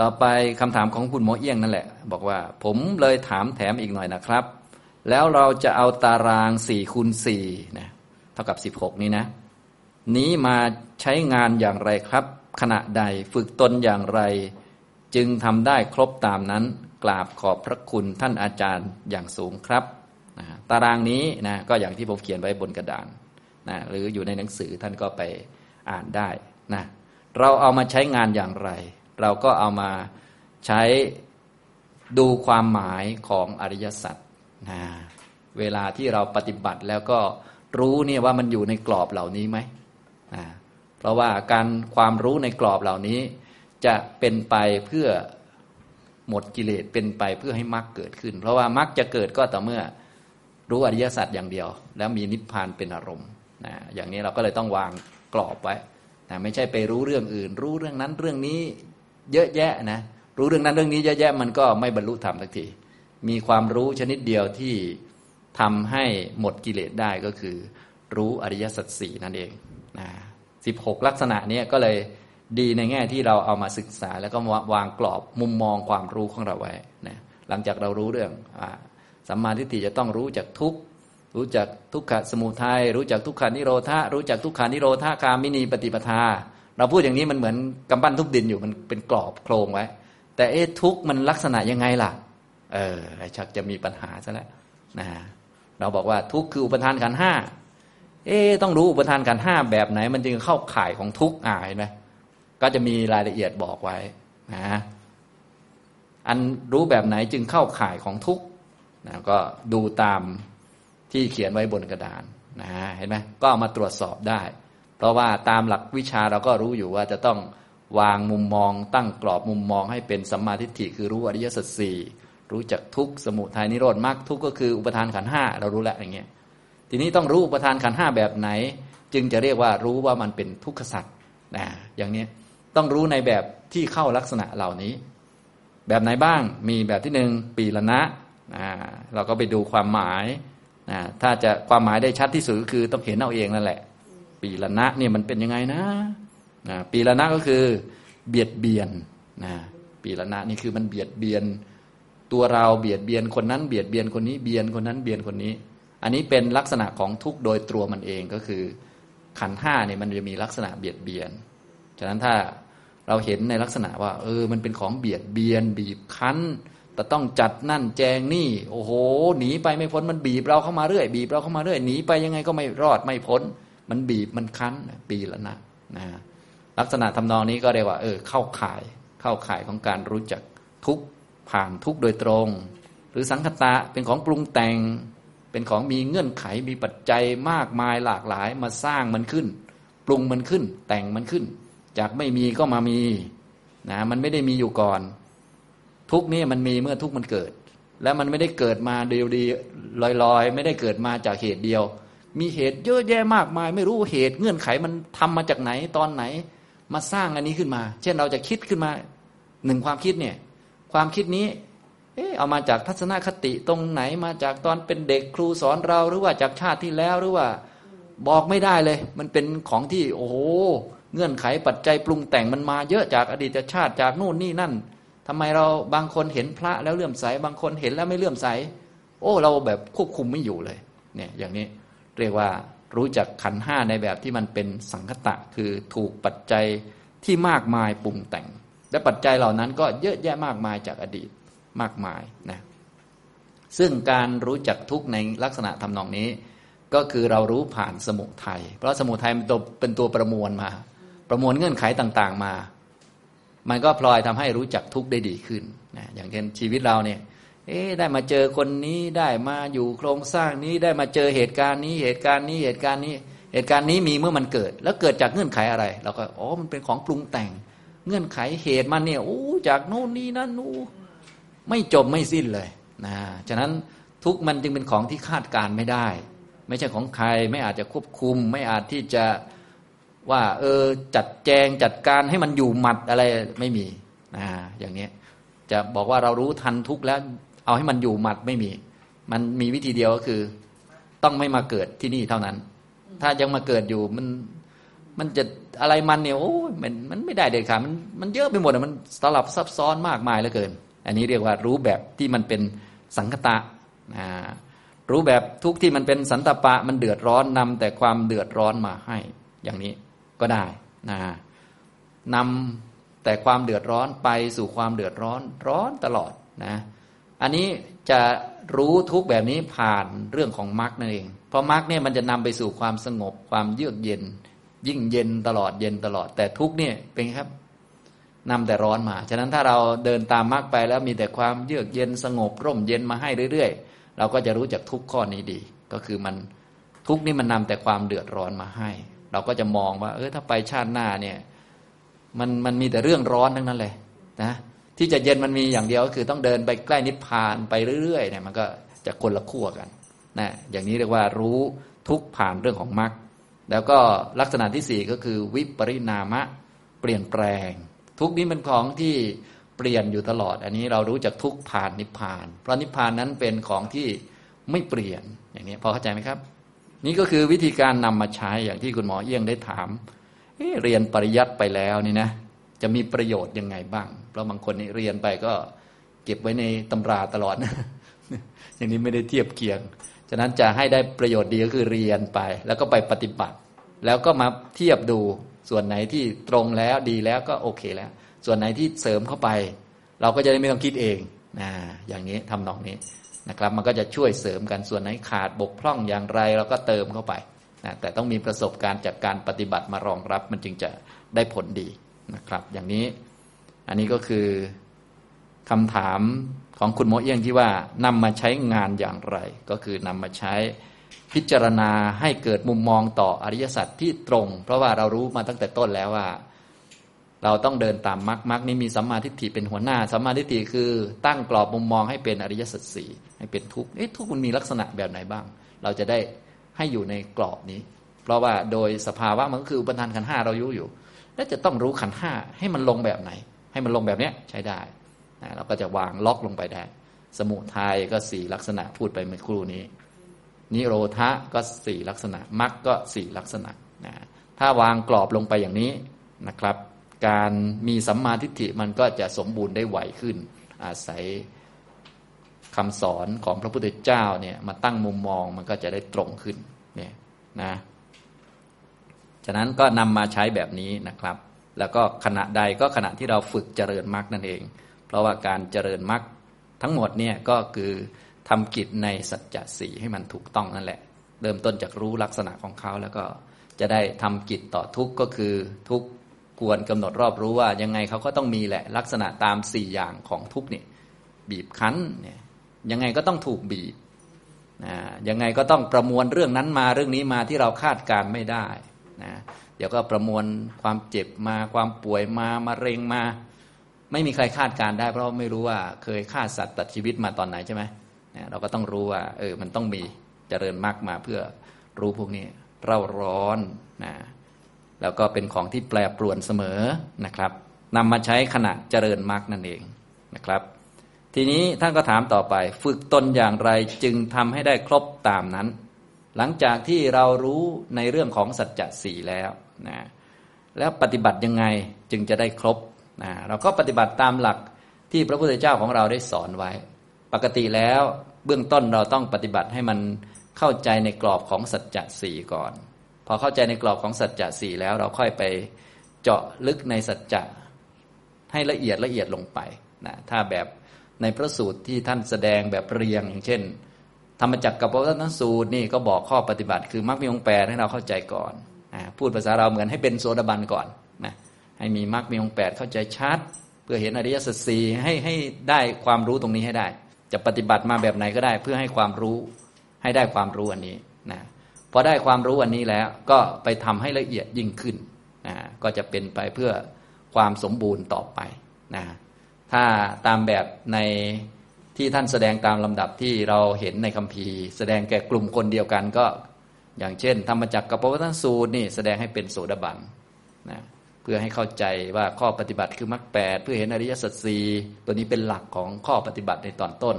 ต่อไปคำถามของคุณหมอเอี้ยงนั่นแหละ บอกว่า ผมเลยถามแถมอีกหน่อยนะครับ แล้วเราจะเอาตารางสี่คูณสี่นะเท่ากับสิบหกนี้นะ นี้มาใช้งานอย่างไรครับ ขณะใดฝึกตนอย่างไร จึงทำได้ครบตามนั้น กราบขอบพระคุณท่านอาจารย์อย่างสูงครับนะตารางนี้นะก็อย่างที่ผมเขียนไว้บนกระดานนะหรืออยู่ในหนังสือท่านก็ไปอ่านได้นะเราเอามาใช้งานอย่างไร เราก็เอามาใช้ดูความหมายของอริยสัจนะเวลาที่เราปฏิบัติแล้วก็รู้เนี่ยว่ามันอยู่ในกรอบเหล่านี้ไหมนะเพราะว่าการความรู้ในกรอบเหล่านี้ จะเป็นไปเพื่อหมดกิเลสเป็นไปเพื่อให้มรรคเกิดขึ้น เพราะว่ามรรคจะเกิดก็ต่อเมื่อรู้อริยสัจอย่างเดียว แล้วมีนิพพานเป็นอารมณ์นะอย่างนี้เราก็เลยต้องวางกรอบไว้นะไม่ใช่ไปรู้เรื่องอื่น รู้เรื่องนั้นเรื่องนี้ เยอะแยะนะรู้เรื่องนั้นเรื่องนี้เยอะแยะมันก็ไม่บรรลุธรรมสักทีมีความรู้ชนิดเดียวที่ทำให้หมดกิเลสได้ก็คือ รู้อริยสัจสี่นั่นเองนะสิบหกลักษณะนี้ก็เลยดีในแง่ที่เราเอามาศึกษา แล้วก็วางกรอบมุมมองความรู้ของเราไว้นะหลังจากเรารู้เรื่องสัมมาทิฏฐิจะต้องรู้จักทุกรู้จักทุกขสมุทัยรู้จักทุกขานิโรธารู้จักทุกขานิโรธาคามินีปฏิปทา เราพูดอย่างนี้มันเหมือนกำปั้นทุบดินอยู่มันเป็นกรอบโครงไว้ แต่เอ๊ะทุกมันลักษณะยังไงล่ะ เออชักจะมีปัญหาซะแล้วนะเราบอกว่าทุกคืออุปทานขันห้าเอ๊ต้องรู้อุปทานขันห้าแบบไหน มันจึงเข้าข่ายของทุกอ่าเห็นไหมก็จะมีรายละเอียดบอกไว้นะอันรู้แบบไหนจึงเข้าข่ายของทุกนะก็ดูตามที่เขียนไว้บนกระดานนะเห็นไหมก็เอามาตรวจสอบได้ เพราะว่าตามหลักวิชาเราก็รู้อยู่ว่าจะต้องวางมุมมอง ตั้งกรอบมุมมองให้เป็นสัมมาทิฏฐิคือรู้อริยสัจสี่รู้จักทุกสมุทัยนิโรธมรรคทุกก็คืออุปทานขันห้าเรารู้แล้วอย่างเงี้ยทีนี้ต้องรู้อุปทานขันห้าแบบไหน จึงจะเรียกว่ารู้ว่ามันเป็นทุกขสัจนะอย่างนี้ต้องรู้ในแบบที่เข้าลักษณะเหล่านี้ แบบไหนบ้างมีแบบที่หนึ่งปีละนะเราก็ไปดูความหมายนะถ้าจะความหมายได้ชัดที่สุดก็คือต้องเห็นเอาเองนั่นแหละ ปีละนะเนี่ยมันเป็นยังไงนะนะปีละนะก็คือเบียดเบียนนะปีละนะนี่คือมันเบียดเบียนตัวเราเบียดเบียนคนนั้นเบียดเบียนคนนี้เบียนคนนั้นเบียนคนนี้ อันนี้เป็นลักษณะของทุกโดยตัวมันเองก็คือ ขันห้าเนี่ยมันจะมีลักษณะเบียดเบียน ฉะนั้นถ้าเราเห็นในลักษณะว่า เออ มันเป็นของเบียดเบียน บีบคั้นแต่ต้องจัดนั่นแจงนี่ โอ้โห หนีไปไม่พ้นมันบีบเราเข้ามาเรื่อย บีบเราเข้ามาเรื่อยหนีไปยังไงก็ไม่รอดไม่พ้น มันบีบมันคั้นปีละนะนะลักษณะทำนองนี้ก็เรียกว่า เออ เข้าข่าย เข้าข่ายของการรู้จักทุกผ่านทุกโดยตรง หรือสังคตะเป็นของปรุงแต่ง เป็นของมีเงื่อนไขมีปัจจัยมากมายหลากหลายมาสร้างมันขึ้น ปรุงมันขึ้น แต่งมันขึ้น จากไม่มีก็มามีนะมันไม่ได้มีอยู่ก่อน ทุกนี้มันมีเมื่อทุกมันเกิด แล้วมันไม่ได้เกิดมาเดียวดีลอยๆ ไม่ได้เกิดมาจากเหตุเดียว มีเหตุเยอะแยะมากมาย ไม่รู้เหตุเงื่อนไขมันทำมาจากไหนตอนไหน มาสร้างอันนี้ขึ้นมา เช่นเราจะคิดขึ้นมาหนึ่งความคิดเนี่ย ความคิดนี้ เออเอามาจากทัศนคติตรงไหนมาจากตอนเป็นเด็กครูสอนเราหรือว่าจากชาติที่แล้วหรือว่าบอกไม่ได้เลย มันเป็นของที่โอ้โหเงื่อนไขปัจจัยปรุงแต่งมันมาเยอะจากอดีตชาติจากนู่นนี่นั่นทำไมเราบางคนเห็นพระแล้วเลื่อมใส บางคนเห็นแล้วไม่เลื่อมใส โอ้ เราแบบควบคุมไม่อยู่เลย เนี่ย อย่างนี้ เรียกว่ารู้จักขันห้าในแบบที่มันเป็นสังคตะ คือถูกปัจจัยที่มากมายปรุงแต่ง และปัจจัยเหล่านั้นก็เยอะแยะมากมายจากอดีตมากมายนะซึ่งการรู้จักทุกในลักษณะทำนองนี้ ก็คือเรารู้ผ่านสมุทยัยเพราะสมุทัยเป็นตัวเป็นตัวประมวลมา ประมวลเงื่อนไขต่างๆมา มันก็พลอยทำให้รู้จักทุกได้ดีขึ้นนะอย่างเช่นชีวิตเราเนี่ย เอ๊ได้มาเจอคนนี้ได้มาอยู่โครงสร้างนี้ได้มาเจอเหตุการณ์นี้เหตุการณ์นี้เหตุการณ์นี้ เหตุการณ์นี้มีเมื่อมันเกิด แล้วเกิดจากเงื่อนไขอะไรเราก็อ๋อมันเป็นของปรุงแต่ง เงื่อนไขเหตุมันเนี่ยโอ้จากโน่นนี่นั่นนู่ไม่จบไม่สิ้นเลยนะฉะนั้นทุกมันจึงเป็นของที่คาดการไม่ได้ ไม่ใช่ของใครไม่อาจจะควบคุม ไม่อาจที่จะว่า เออจัดแจงจัดการให้มันอยู่หมัดอะไรไม่มีอ่าอย่างนี้จะบอกว่าเรารู้ทันทุกแล้ว เอาให้มันอยู่หมัดไม่มี มันมีวิธีเดียวก็คือ ต้องไม่มาเกิดที่นี่เท่านั้น ถ้ายังมาเกิดอยู่มันมันจะอะไรมันเนี่ยโอ้มันมันไม่ได้เด็ดขาดมันมันเยอะไปหมดมันสลับซับซ้อนมากมายเหลือเกิน อันนี้เรียกว่ารู้แบบที่มันเป็นสังคตะนะรู้แบบทุกที่มันเป็นสันตปะมันเดือดร้อนนำแต่ความเดือดร้อนมาให้ อย่างนี้ก็ได้นะนำแต่ความเดือดร้อนไปสู่ความเดือดร้อนร้อนตลอดนะ อันนี้จะรู้ทุกแบบนี้ผ่านเรื่องของมรรคนั่นเอง เพราะมรรคเนี่ยมันจะนำไปสู่ความสงบความเยือกเย็น ยิ่งเย็นตลอดเย็นตลอด แต่ทุกเนี่ยเป็นครับนำแต่ร้อนมา ฉะนั้นถ้าเราเดินตามมรรคไปแล้วมีแต่ความเยือกเย็นสงบ ร่มเย็นมาให้เรื่อยๆ เราก็จะรู้จักทุกข้อนี้ดี ก็คือมันทุกนี่มันนำแต่ความเดือดร้อนมาให้ เราก็จะมองว่า เออถ้าไปชาติหน้าเนี่ยมันมันมีแต่เรื่องร้อนทั้งนั้นเลยนะ ที่จะเย็นมันมีอย่างเดียวก็คือต้องเดินไปใกล้นิพพานไปเรื่อยๆเนี่ยมันก็จะคนละขั้วกันนะอย่างนี้เรียกว่ารู้ทุกผ่านเรื่องของมรรคแล้วก็ลักษณะที่สี่ก็คือวิปริณามะเปลี่ยนแปลง ทุกนี้เป็นของที่เปลี่ยนอยู่ตลอด อันนี้เรารู้จักทุกผ่านนิพพาน เพราะนิพพานนั้นเป็นของที่ไม่เปลี่ยนอย่างนี้พอเข้าใจไหมครับ นี่ก็คือวิธีการนำมาใช้อย่างที่คุณหมอเอี้ยงได้ถามเเรียนปริยัติไปแล้วนี่นะ จะมีประโยชน์ยังไงบ้าง เพราะบางคนนี่เรียนไปก็เก็บไว้ในตำราตลอด อย่างนี้ไม่ได้เทียบเคียง ฉะนั้นจะให้ได้ประโยชน์ดีก็คือเรียนไป แล้วก็ไปปฏิบัติ แล้วก็มาเทียบดูส่วนไหนที่ตรงแล้วดีแล้วก็โอเคแล้ว ส่วนไหนที่เสริมเข้าไป เราก็จะได้ไม่ต้องคิดเองนะอย่างนี้ทำนองนี้นะครับ มันก็จะช่วยเสริมกันส่วนไหนขาดบกพร่องอย่างไรเราก็เติมเข้าไปนะแต่ต้องมีประสบการณ์จากการปฏิบัติมารองรับมันจึงจะได้ผลดี นะครับ อย่างนี้ อันนี้ก็คือคำถามของคุณโมเอี้ยงที่ว่านำมาใช้งานอย่างไร ก็คือนำมาใช้พิจารณาให้เกิดมุมมองต่ออริยสัจที่ตรง เพราะว่าเรารู้มาตั้งแต่ต้นแล้วว่า เราต้องเดินตามมรรคมรรคนี้มีสัมมาทิฏฐิเป็นหัวหน้าสัมมาทิฏฐิคือตั้งกรอบมุมมองให้เป็นอริยสัจสี่ให้เป็นทุกข์เอ๊ะทุกข์มันมีลักษณะแบบไหนบ้าง เราจะได้ให้อยู่ในกรอบนี้ เพราะว่าโดยสภาวะมันก็คืออุปทานขันห้าเรารู้อยู่ แล้วจะต้องรู้ขันห้าให้มันลงแบบไหน ให้มันลงแบบเนี้ยใช้ได้นะเราก็จะวางล็อกลงไปได้ สมุทัยก็สี่ลักษณะพูดไปเมื่อครู่นี้ นิโรธะก็สี่ลักษณะมรรคก็สี่ลักษณะนะถ้าวางกรอบลงไปอย่างนี้นะครับ การมีสัมมาทิฏฐิมันก็จะสมบูรณ์ได้ไวขึ้น อาศัยคำสอนของพระพุทธเจ้าเนี่ยมาตั้งมุมมองมันก็จะได้ตรงขึ้นเนี่ยนะ ฉะนั้นก็นำมาใช้แบบนี้นะครับ แล้วก็ขณะใดก็ขณะที่เราฝึกเจริญมรรคนั่นเอง เพราะว่าการเจริญมรรคทั้งหมดเนี่ยก็คือทำกิจในสัจจะสีให้มันถูกต้องนั่นแหละ เริ่มต้นจากรู้ลักษณะของเขาแล้วก็จะได้ทำกิจต่อทุกก็คือทุกควรกำหนดรอบรู้ว่ายังไงเขาก็ต้องมีแหละลักษณะตามสี่อย่างของทุกเนี่ยบีบคั้นเนี่ยยังไงก็ต้องถูกบีบนะยังไงก็ต้องประมวลเรื่องนั้นมาเรื่องนี้มาที่เราคาดการไม่ได้ นะเดี๋ยวก็ประมวลความเจ็บมาความป่วยมามาเร็งมา ไม่มีใครคาดการได้ เพราะไม่รู้ว่าเคยฆ่าสัตว์ตัดชีวิตมาตอนไหนใช่ไหมเราก็ต้องรู้ว่า เออมันต้องมีเจริญมากมาเพื่อรู้พวกนี้เร่าร้อนนะแล้วก็เป็นของที่แปรปรวนเสมอนะครับนำมาใช้ขณะเจริญมรรคนั่นเองนะครับ ทีนี้ท่านก็ถามต่อไป ฝึกตนอย่างไรจึงทำให้ได้ครบตามนั้น หลังจากที่เรารู้ในเรื่องของสัจจะสี่แล้วนะแล้วปฏิบัติยังไงจึงจะได้ครบนะเราก็ปฏิบัติตามหลักที่พระพุทธเจ้าของเราได้สอนไว้ ปกติแล้วเบื้องต้นเราต้องปฏิบัติให้มันเข้าใจในกรอบของสัจจะสี่ก่อน พอเข้าใจในกรอบของสัจจะสี่แล้วเราค่อยไปเจาะลึกในสัจจะให้ละเอียดละเอียดลงไปนะถ้าแบบในพระสูตรที่ท่านแสดงแบบเรียงอย่างเช่น ธรรมจักรกับปวัตนสูตรนี่ก็บอกข้อปฏิบัติ คือมรรคมีองแปดให้เราเข้าใจก่อนอพูดภาษาเราเหมือนให้เป็นโสดาบันก่อนนะให้มีมรรคมีองแปดเข้าใจชัด เพื่อเห็นอริยสัจสี่ให้ให้ได้ความรู้ตรงนี้ให้ได้ จะปฏิบัติมาแบบไหนก็ได้ เพื่อให้ความรู้ให้ได้ความรู้อันนี้นะพอได้ความรู้อันนี้แล้วก็ไปทำให้ละเอียดยิ่งขึ้นนะก็จะเป็นไปเพื่อความสมบูรณ์ต่อไปนะถ้าตามแบบใน ที่ท่านแสดงตามลำดับที่เราเห็นในคัมภีร์ แสดงแก่กลุ่มคนเดียวกันก็ อย่างเช่น ธรรมจักรกับปวัตนสูตรนี่แสดงให้เป็นโสดาบันนะเพื่อให้เข้าใจว่าข้อปฏิบัติคือมรรคแปดเพื่อเห็นอริยสัจสีตัวนี้เป็นหลักของข้อปฏิบัติในตอนต้น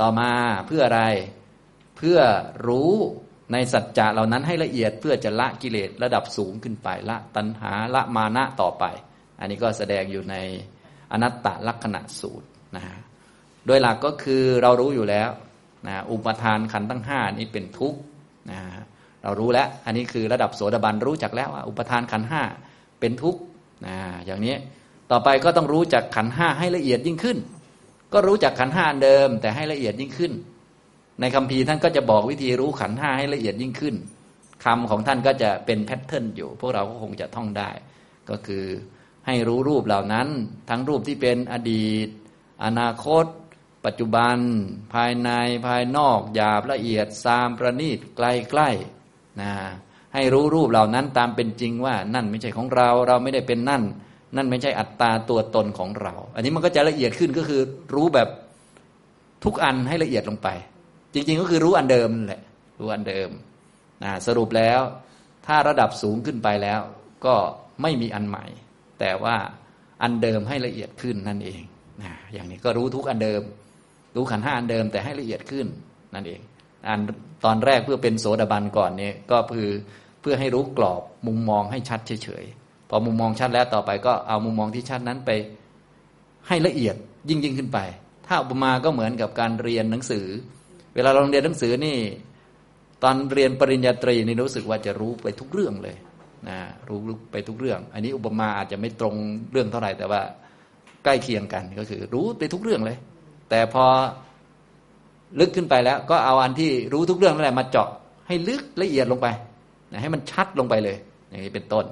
ต่อมาเพื่ออะไรเพื่อรู้ในสัจจะเหล่านั้นให้ละเอียดเพื่อจะละกิเลสระดับสูงขึ้นไปละตัณหาละมานะต่อไป อันนี้ก็แสดงอยู่ในอนัตตลักษณะสูตรนะฮะ โดยหลักก็คือเรารู้อยู่แล้วนะอุปทานขันธ์ตั้งห้านี้เป็นทุกข์นะเรารู้แล้ว อันนี้คือระดับโสดาบันรู้จักแล้วว่าอุปทานขันธ์ห้าเป็นทุกข์นะอย่างนี้ต่อไปก็ต้องรู้จักขันธ์ห้าให้ละเอียดยิ่งขึ้น ก็รู้จักขันธ์ห้าเดิม แต่ให้ละเอียดยิ่งขึ้น ในคำพีท่านก็จะบอกวิธีรู้ขันธ์ห้าให้ละเอียดยิ่งขึ้นคำของท่านก็จะเป็นแพทเทิร์นอยู่ พวกเราก็คงจะท่องได้ ก็คือให้รู้รูปเหล่านั้น ทั้งรูปที่เป็นอดีต อนาคต ปัจจุบันภายในภายนอกหยาบละเอียดซามประณีตใกล้ๆนะให้รู้รูปเหล่านั้นตามเป็นจริงว่านั่นไม่ใช่ของเรา เราไม่ได้เป็นนั่น นั่นไม่ใช่อัตตาตัวตนของเรา อันนี้มันก็จะละเอียดขึ้นก็คือรู้แบบทุกอันให้ละเอียดลงไป จริง ๆ ก็คือรู้อันเดิมแหละ รู้อันเดิมนะสรุปแล้ว ถ้าระดับสูงขึ้นไปแล้ว ก็ไม่มีอันใหม่ แต่ว่าอันเดิมให้ละเอียดขึ้นนั่นเองนะอย่างนี้ก็รู้ทุกอันเดิม รู้ขันห้าอันเดิมแต่ให้ละเอียดขึ้นนั่นเองอันตอนแรกเพื่อเป็นโสดาบันก่อนเนี่ยก็คือเพื่อให้รู้กรอบมุมมองให้ชัดเฉยๆ พอมุมมองชัดแล้วต่อไปก็เอามุมมองที่ชัดนั้นไปให้ละเอียดยิ่งยิ่งขึ้นไป ถ้าอุปมาก็เหมือนกับการเรียนหนังสือ เวลาเราเรียนหนังสือนี่ ตอนเรียนปริญญาตรีนี่รู้สึกว่าจะรู้ไปทุกเรื่องเลยนะรู้ไปทุกเรื่อง อันนี้อุปมาอาจจะไม่ตรงเรื่องเท่าไหร่แต่ว่าใกล้เคียงกันก็คือ รู้ไปทุกเรื่องเลย แต่พอลึกขึ้นไปแล้ว ก็เอาอันที่รู้ทุกเรื่องนั่นแหละมาเจาะให้ลึกละเอียดลงไปนะให้มันชัดลงไปเลยอย่างนี้เป็นต้น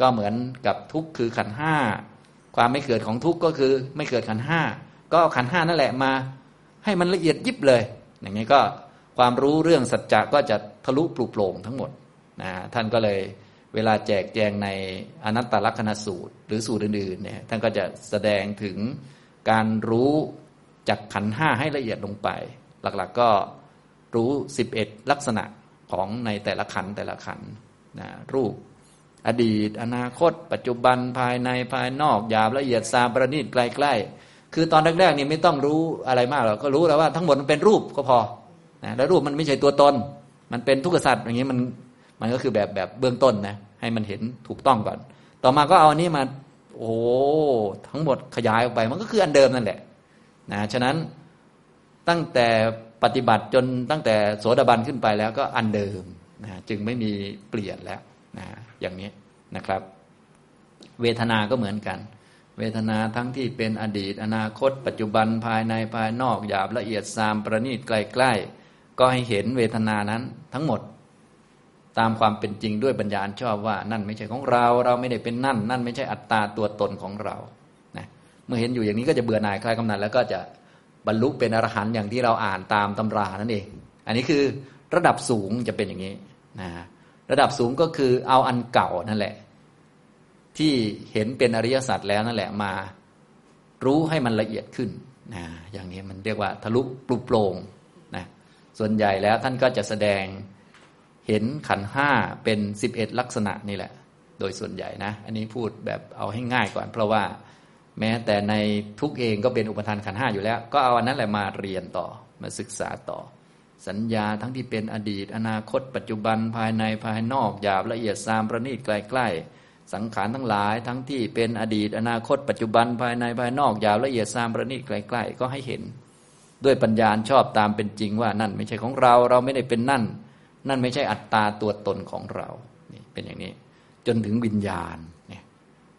ก็เหมือนกับทุกคือขันห้าความไม่เกิดของทุกก็คือไม่เกิดขันห้าก็ขันห้านั่นแหละมา ให้มันละเอียดยิบเลย อย่างนี้ก็ความรู้เรื่องสัจจะก็จะทะลุปลุกโปร่งทั้งหมดนะท่านก็เลยเวลาแจกแจงในอนัตตลักษณสูตร หรือสูตรอื่นๆเนี่ยท่านก็จะแสดงถึงการรู้ จากขันห้าให้ละเอียดลงไป หลักๆ ก็รู้11ลักษณะของในแต่ละขันแต่ละขันนะรูป อดีต อนาคต ปัจจุบันภายในภายนอกหยาบละเอียดซามประณีตใกล้ๆคือตอนแรกๆนี่ไม่ต้องรู้อะไรมากหรอกก็รู้แล้วว่าทั้งหมดมันเป็นรูปก็พอนะแล้วรูปมันไม่ใช่ตัวตน มันเป็นทุกขสัตว์อย่างนี้มันมันก็คือแบบแบบเบื้องต้นนะให้มันเห็นถูกต้องก่อน ต่อมาก็เอาอันนี้มา โอ้ทั้งหมดขยายออกไป มันก็คืออันเดิมนั่นแหละ นะฉะนั้นตั้งแต่ปฏิบัติจนตั้งแต่โสดาบันขึ้นไปแล้วก็อันเดิมนะจึงไม่มีเปลี่ยนแล้วนะอย่างนี้นะครับ เวทนาก็เหมือนกัน เวทนาทั้งที่เป็นอดีต อนาคต ปัจจุบันภายในภายนอกหยาบละเอียดซามประณีตใกล้ๆก็ให้เห็นเวทนานั้นทั้งหมดตามความเป็นจริงด้วยปัญญาชอบว่านั่นไม่ใช่ของเรา เราไม่ได้เป็นนั่น นั่นไม่ใช่อัตตาตัวตนของเรา มื่อเห็นอยู่อย่างนี้ก็จะเบื่อหน่ายคลายกำหนัดแล้วก็จะบรรลุเป็นอรหันต์อย่างที่เราอ่านตามตำรานั่นเอง อันนี้คือระดับสูงจะเป็นอย่างนี้นะระดับสูงก็คือเอาอันเก่านั่นแหละ ที่เห็นเป็นอริยสัจแล้วนั่นแหละมา รู้ให้มันละเอียดขึ้นนะอย่างนี้มันเรียกว่าทะลุปลุกโปร่งนะส่วนใหญ่แล้วท่านก็จะแสดงเห็นขันห้าเป็นสิบเอ็ดลักษณะนี่แหละ โดยส่วนใหญ่นะ อันนี้พูดแบบเอาให้ง่ายก่อน เพราะว่า แม้แต่ในทุกเองก็เป็นอุปทานขันห้าอยู่แล้ว ก็เอาอันนั้นแหละมาเรียนต่อมาศึกษาต่อ สัญญาทั้งที่เป็นอดีต อนาคต ปัจจุบันภายในภายนอกหยาบละเอียดซามประณีตใกล้ๆสังขารทั้งหลายทั้งที่เป็นอดีต อนาคต ปัจจุบันภายในภายนอกหยาบละเอียดซามประณีตใกล้ๆก็ให้เห็น ด้วยปัญญาชอบตามเป็นจริงว่านั่นไม่ใช่ของเราเราไม่ได้เป็นนั่น นั่นไม่ใช่อัตตาตัวตนของเรานี่เป็นอย่างนี้ จนถึงวิญญาณเนี่ย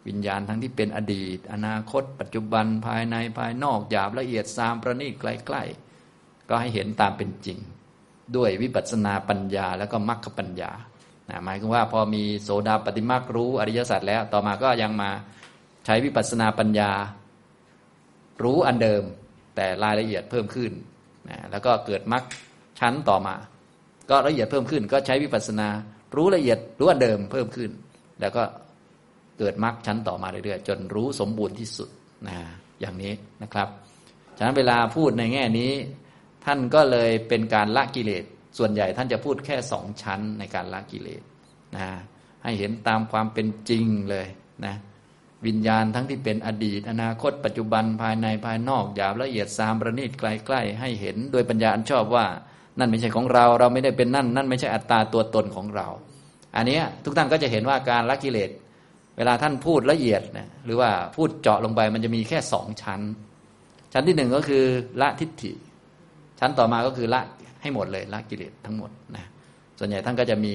วิญญาณทั้งที่เป็นอดีต อนาคต ปัจจุบันภายในภายนอกหยาบละเอียดซามประณีตใกล้ๆก็ให้เห็นตามเป็นจริง ด้วยวิปัสสนาปัญญาแล้วก็มรรคปัญญาหมายถึงว่าพอมีโสดาปฏิมรรครู้อริยสัจแล้วต่อมาก็ยังมาใช้วิปัสสนาปัญญา รู้อันเดิม แต่รายละเอียดเพิ่มขึ้นนะแล้วก็เกิดมรรคชั้นต่อมา ก็ละเอียดเพิ่มขึ้น ก็ใช้วิปัสสนา รู้ละเอียดรู้อันเดิมเพิ่มขึ้น แล้วก็ เกิดมรรคชั้นต่อมาเรื่อยๆจนรู้สมบูรณ์ที่สุดนะอย่างนี้นะครับ ฉะนั้นเวลาพูดในแง่นี้ ท่านก็เลยเป็นการละกิเลส ส่วนใหญ่ท่านจะพูดแค่สองชั้นในการละกิเลสนะให้เห็นตามความเป็นจริงเลยนะวิญญาณทั้งที่เป็นอดีต อนาคต ปัจจุบันภายในภายนอกหยาบละเอียดสามประณีตไกล้ๆให้เห็นโดยปัญญาอันชอบว่า นั่นไม่ใช่ของเรา เราไม่ได้เป็นนั่น นั่นไม่ใช่อัตตาตัวตนของเรา อันนี้ทุกท่านก็จะเห็นว่าการละกิเลส เวลาท่านพูดละเอียดนะหรือว่าพูดเจาะลงไปมันจะมีแค่สองชั้น ชั้นที่หนึ่งก็คือละทิฏฐิ ชั้นต่อมาก็คือละให้หมดเลยละกิเลสทั้งหมดนะส่วนใหญ่ท่านก็จะมี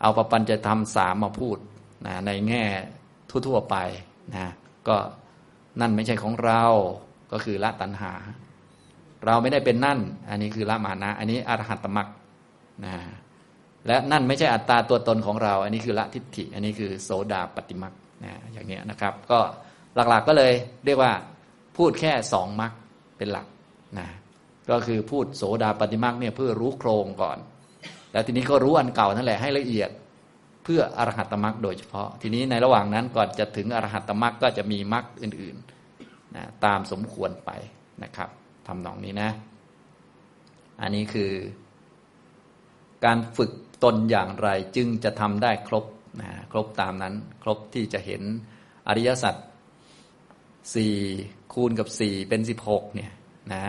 เอาปปัญจะทำสามมาพูดนะในแง่ทั่วๆไปนะก็นั่นไม่ใช่ของเราก็คือละตัณหา เราไม่ได้เป็นนั่น อันนี้คือละมานะ อันนี้อรหัตตมรรคนะ และนั่นไม่ใช่อัตตาตัวตนของเรา อันนี้คือละทิฏฐิ อันนี้คือโสดาปฏิมรรคนะอย่างนี้นะครับ ก็หลักๆก็เลยเรียกว่าพูดแค่สองมรรคเป็นหลักนะก็คือพูดโสดาปฏิมรรคเนี่ยเพื่อรู้โครงก่อน แล้วทีนี้ก็รู้อันเก่านั่นแหละให้ละเอียดเพื่ออรหัตตมรรคโดยเฉพาะ ทีนี้ในระหว่างนั้นก่อนจะถึงอรหัตตมรรคก็จะมีมรรคอื่นๆนะตามสมควรไปนะครับทำนองนี้นะ อันนี้คือ การฝึก ตนอย่างไรจึงจะทำได้ครบนะครบตามนั้น ครบที่จะเห็นอริยสัจสี่คูณกับสี่เป็นสิบหกเนี่ยนะ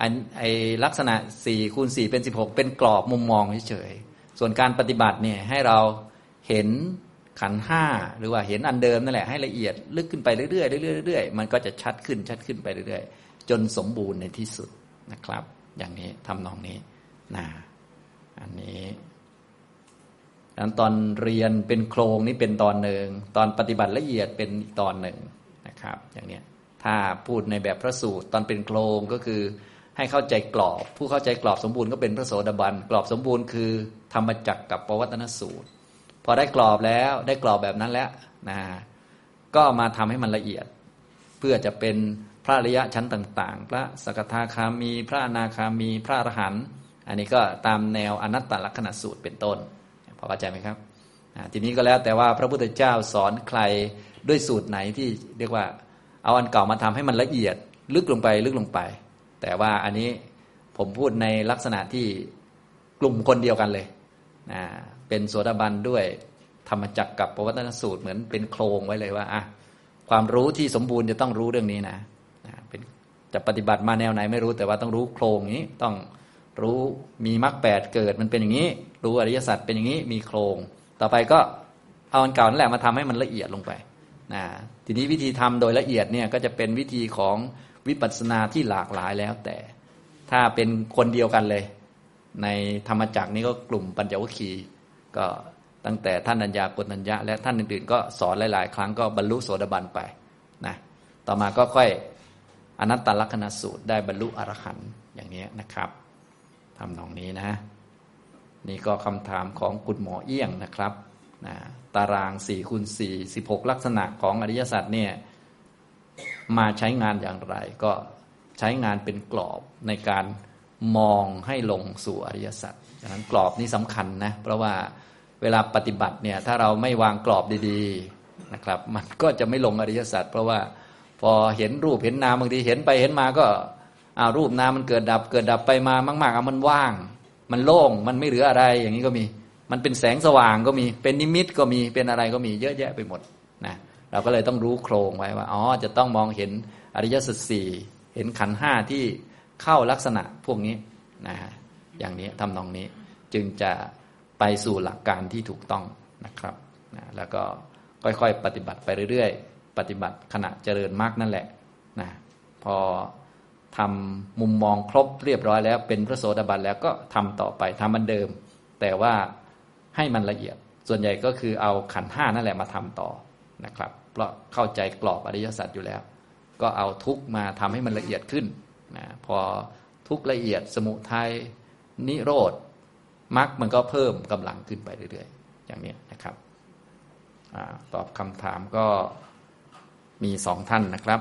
อันไอลักษณะสี่คูณสี่เป็นสิบหกเป็นกรอบมุมมองเฉยๆส่วนการปฏิบัติเนี่ยให้เราเห็นขันห้าหรือว่าเห็นอันเดิมนั่นแหละให้ละเอียดลึกขึ้นไปเรื่อยๆเรื่อยๆเรื่อยๆมันก็จะชัดขึ้นชัดขึ้นไปเรื่อยๆ จนสมบูรณ์ในที่สุดนะครับ อย่างนี้ทำนองนี้นะอันนี้ อันตอนเรียนเป็นโครงนี่เป็นตอนหนึ่ง ตอนปฏิบัติละเอียดเป็นอีกตอนหนึ่งนะครับ อย่างนี้ถ้าพูดในแบบพระสูตรตอนเป็นโครงก็คือให้เข้าใจกรอบ ผู้เข้าใจกรอบสมบูรณ์ก็เป็นพระโสดาบัน กรอบสมบูรณ์คือธรรมจักกับปวัตนสูตร พอได้กรอบแล้วได้กรอบแบบนั้นแล้วนะก็มาทำให้มันละเอียด เพื่อจะเป็นพระริยะชั้นต่างๆ พระสกทาคามี พระอนาคามี พระอรหันต์อันนี้ก็ตามแนวอนัตตลักษณะสูตรเป็นต้น เข้าใจไหมครับทีนี้ก็แล้วแต่ว่าพระพุทธเจ้าสอนใครด้วยสูตรไหนที่เรียกว่าเอาอันเก่ามาทำให้มันละเอียด ลึกลงไปลึกลงไป แต่ว่าอันนี้ผมพูดในลักษณะที่กลุ่มคนเดียวกันเลยนะเป็นโสดาบันด้วยธรรมจักกับปวัตนสูตรเหมือนเป็นโครงไว้เลยว่าอะความรู้ที่สมบูรณ์จะต้องรู้เรื่องนี้นะนะเป็นจะปฏิบัติมาแนวไหนไม่รู้แต่ว่าต้องรู้โครงนี้ต้อง รู้มีมรรคแปดเกิดมันเป็นอย่างนี้ รู้อริยสัจเป็นอย่างนี้มีโครง ต่อไปก็เอาอันเก่านั่นแหละมาทำให้มันละเอียดลงไปนะทีนี้วิธีทำโดยละเอียดเนี่ยก็จะเป็นวิธีของวิปัสสนาที่หลากหลายแล้วแต่ ถ้าเป็นคนเดียวกันเลย ในธรรมจักรนี้ก็กลุ่มปัญจวัคคีย์ก็ตั้งแต่ท่านัญญาโกนัญญะ และท่านอื่นๆ ก็สอนหลายๆ ครั้งก็บรรลุโสดาบันไปนะต่อมาก็ค่อยอนัตตลักษณสูตรได้บรรลุอรหันต์อย่างนี้นะครับ ทำนองนี้นะ นี่ก็คำถามของคุณหมอเอี้ยงนะครับนะตาราง4คูณ4 16 ลักษณะของอริยสัจเนี่ยมาใช้งานอย่างไร ก็ใช้งานเป็นกรอบในการมองให้ลงสู่อริยสัจดังนั้นกรอบนี้สำคัญนะ เพราะว่าเวลาปฏิบัติเนี่ยถ้าเราไม่วางกรอบดีๆนะครับ มันก็จะไม่ลงอริยสัจเพราะว่าพอเห็นรูปเห็นนามบางทีเห็นไปเห็นมาก็ อารูปนามมันเกิดดับเกิดดับไปมามากๆอามันว่าง มันโล่งมันไม่เหลืออะไร อย่างนี้ก็มี มันเป็นแสงสว่างก็มีเป็นนิมิตก็มีเป็นอะไรก็มีเยอะแยะไปหมดนะเราก็เลยต้องรู้โครงไว้ว่าอ๋อจะต้องมองเห็นอริยสัจสี่เห็นขันห้าที่เข้าลักษณะพวกนี้นะอย่างนี้ทำนองนี้จึงจะไปสู่หลักการที่ถูกต้องนะครับนะแล้วก็ค่อยๆ ปฏิบัติไปเรื่อยๆ ปฏิบัติขณะเจริญมากนั่นแหละนะพอ ทำมุมมองครบเรียบร้อยแล้ว เป็นพระโสดาบันแล้วก็ทำต่อไปทำมันเดิม แต่ว่าให้มันละเอียด ส่วนใหญ่ก็คือเอาขันห้านั่นแหละมาทำต่อนะครับ เพราะเข้าใจกรอบอริยสัจอยู่แล้ว ก็เอาทุกมาทำให้มันละเอียดขึ้นนะพอทุกละเอียดสมุทัยนิโรธมรรคมันก็เพิ่มกำลังขึ้นไปเรื่อยๆ อย่างนี้นะครับอตอบคำถามก็มีสองท่านนะครับ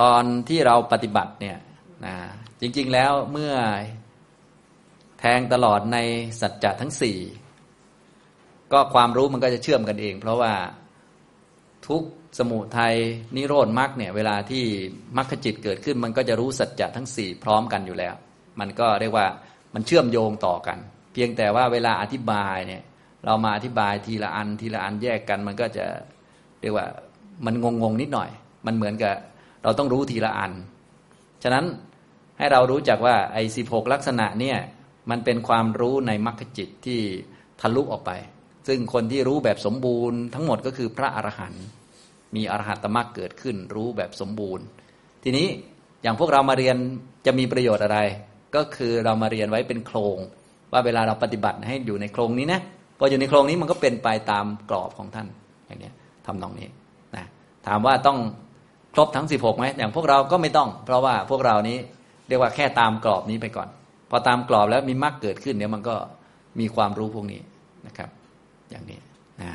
ตอนที่เราปฏิบัติเนี่ยนะจริงๆแล้วเมื่อแทงตลอดในสัจจะทั้งสี่ก็ความรู้มันก็จะเชื่อมกันเอง เพราะว่าทุกสมุทัยนิโรธมรรคเนี่ยเวลาที่มรรคจิตเกิดขึ้น มันก็จะรู้สัจจะทั้งสี่พร้อมกันอยู่แล้ว มันก็เรียกว่ามันเชื่อมโยงต่อกัน เพียงแต่ว่าเวลาอธิบายเนี่ยเรามาอธิบายทีละอันทีละอันแยกกัน มันก็จะเรียกว่ามันงงงนิดหน่อย มันเหมือนกับ เราต้องรู้ทีละอัน ฉะนั้นให้เรารู้จักว่าไอ้สิลักษณะเนี่ยมันเป็นความรู้ในมรรคจิตที่ทะลุออกไป ซึ่งคนที่รู้แบบสมบูรณ์ทั้งหมดก็คือพระอรหันต์มีอรหัตมรรคเกิดขึ้น รู้แบบสมบูรณ์ ทีนี้อย่างพวกเรามาเรียนจะมีประโยชน์อะไร ก็คือเรามาเรียนไว้เป็นโครง ว่าเวลาเราปฏิบัติให้อยู่ในโครงนี้นะพออยู่ในโครงนี้มันก็เป็นไปตามกรอบของท่านอย่างนี้ทำนองนี้นะถามว่าต้อง ครบทั้ง 16ไหมอย่างพวกเราก็ไม่ต้อง เพราะว่าพวกเรานี้เรียกว่าแค่ตามกรอบนี้ไปก่อน พอตามกรอบแล้วมีมรรคเกิดขึ้นเดี๋ยวมันก็มีความรู้พวกนี้นะครับ อย่างนี้นะ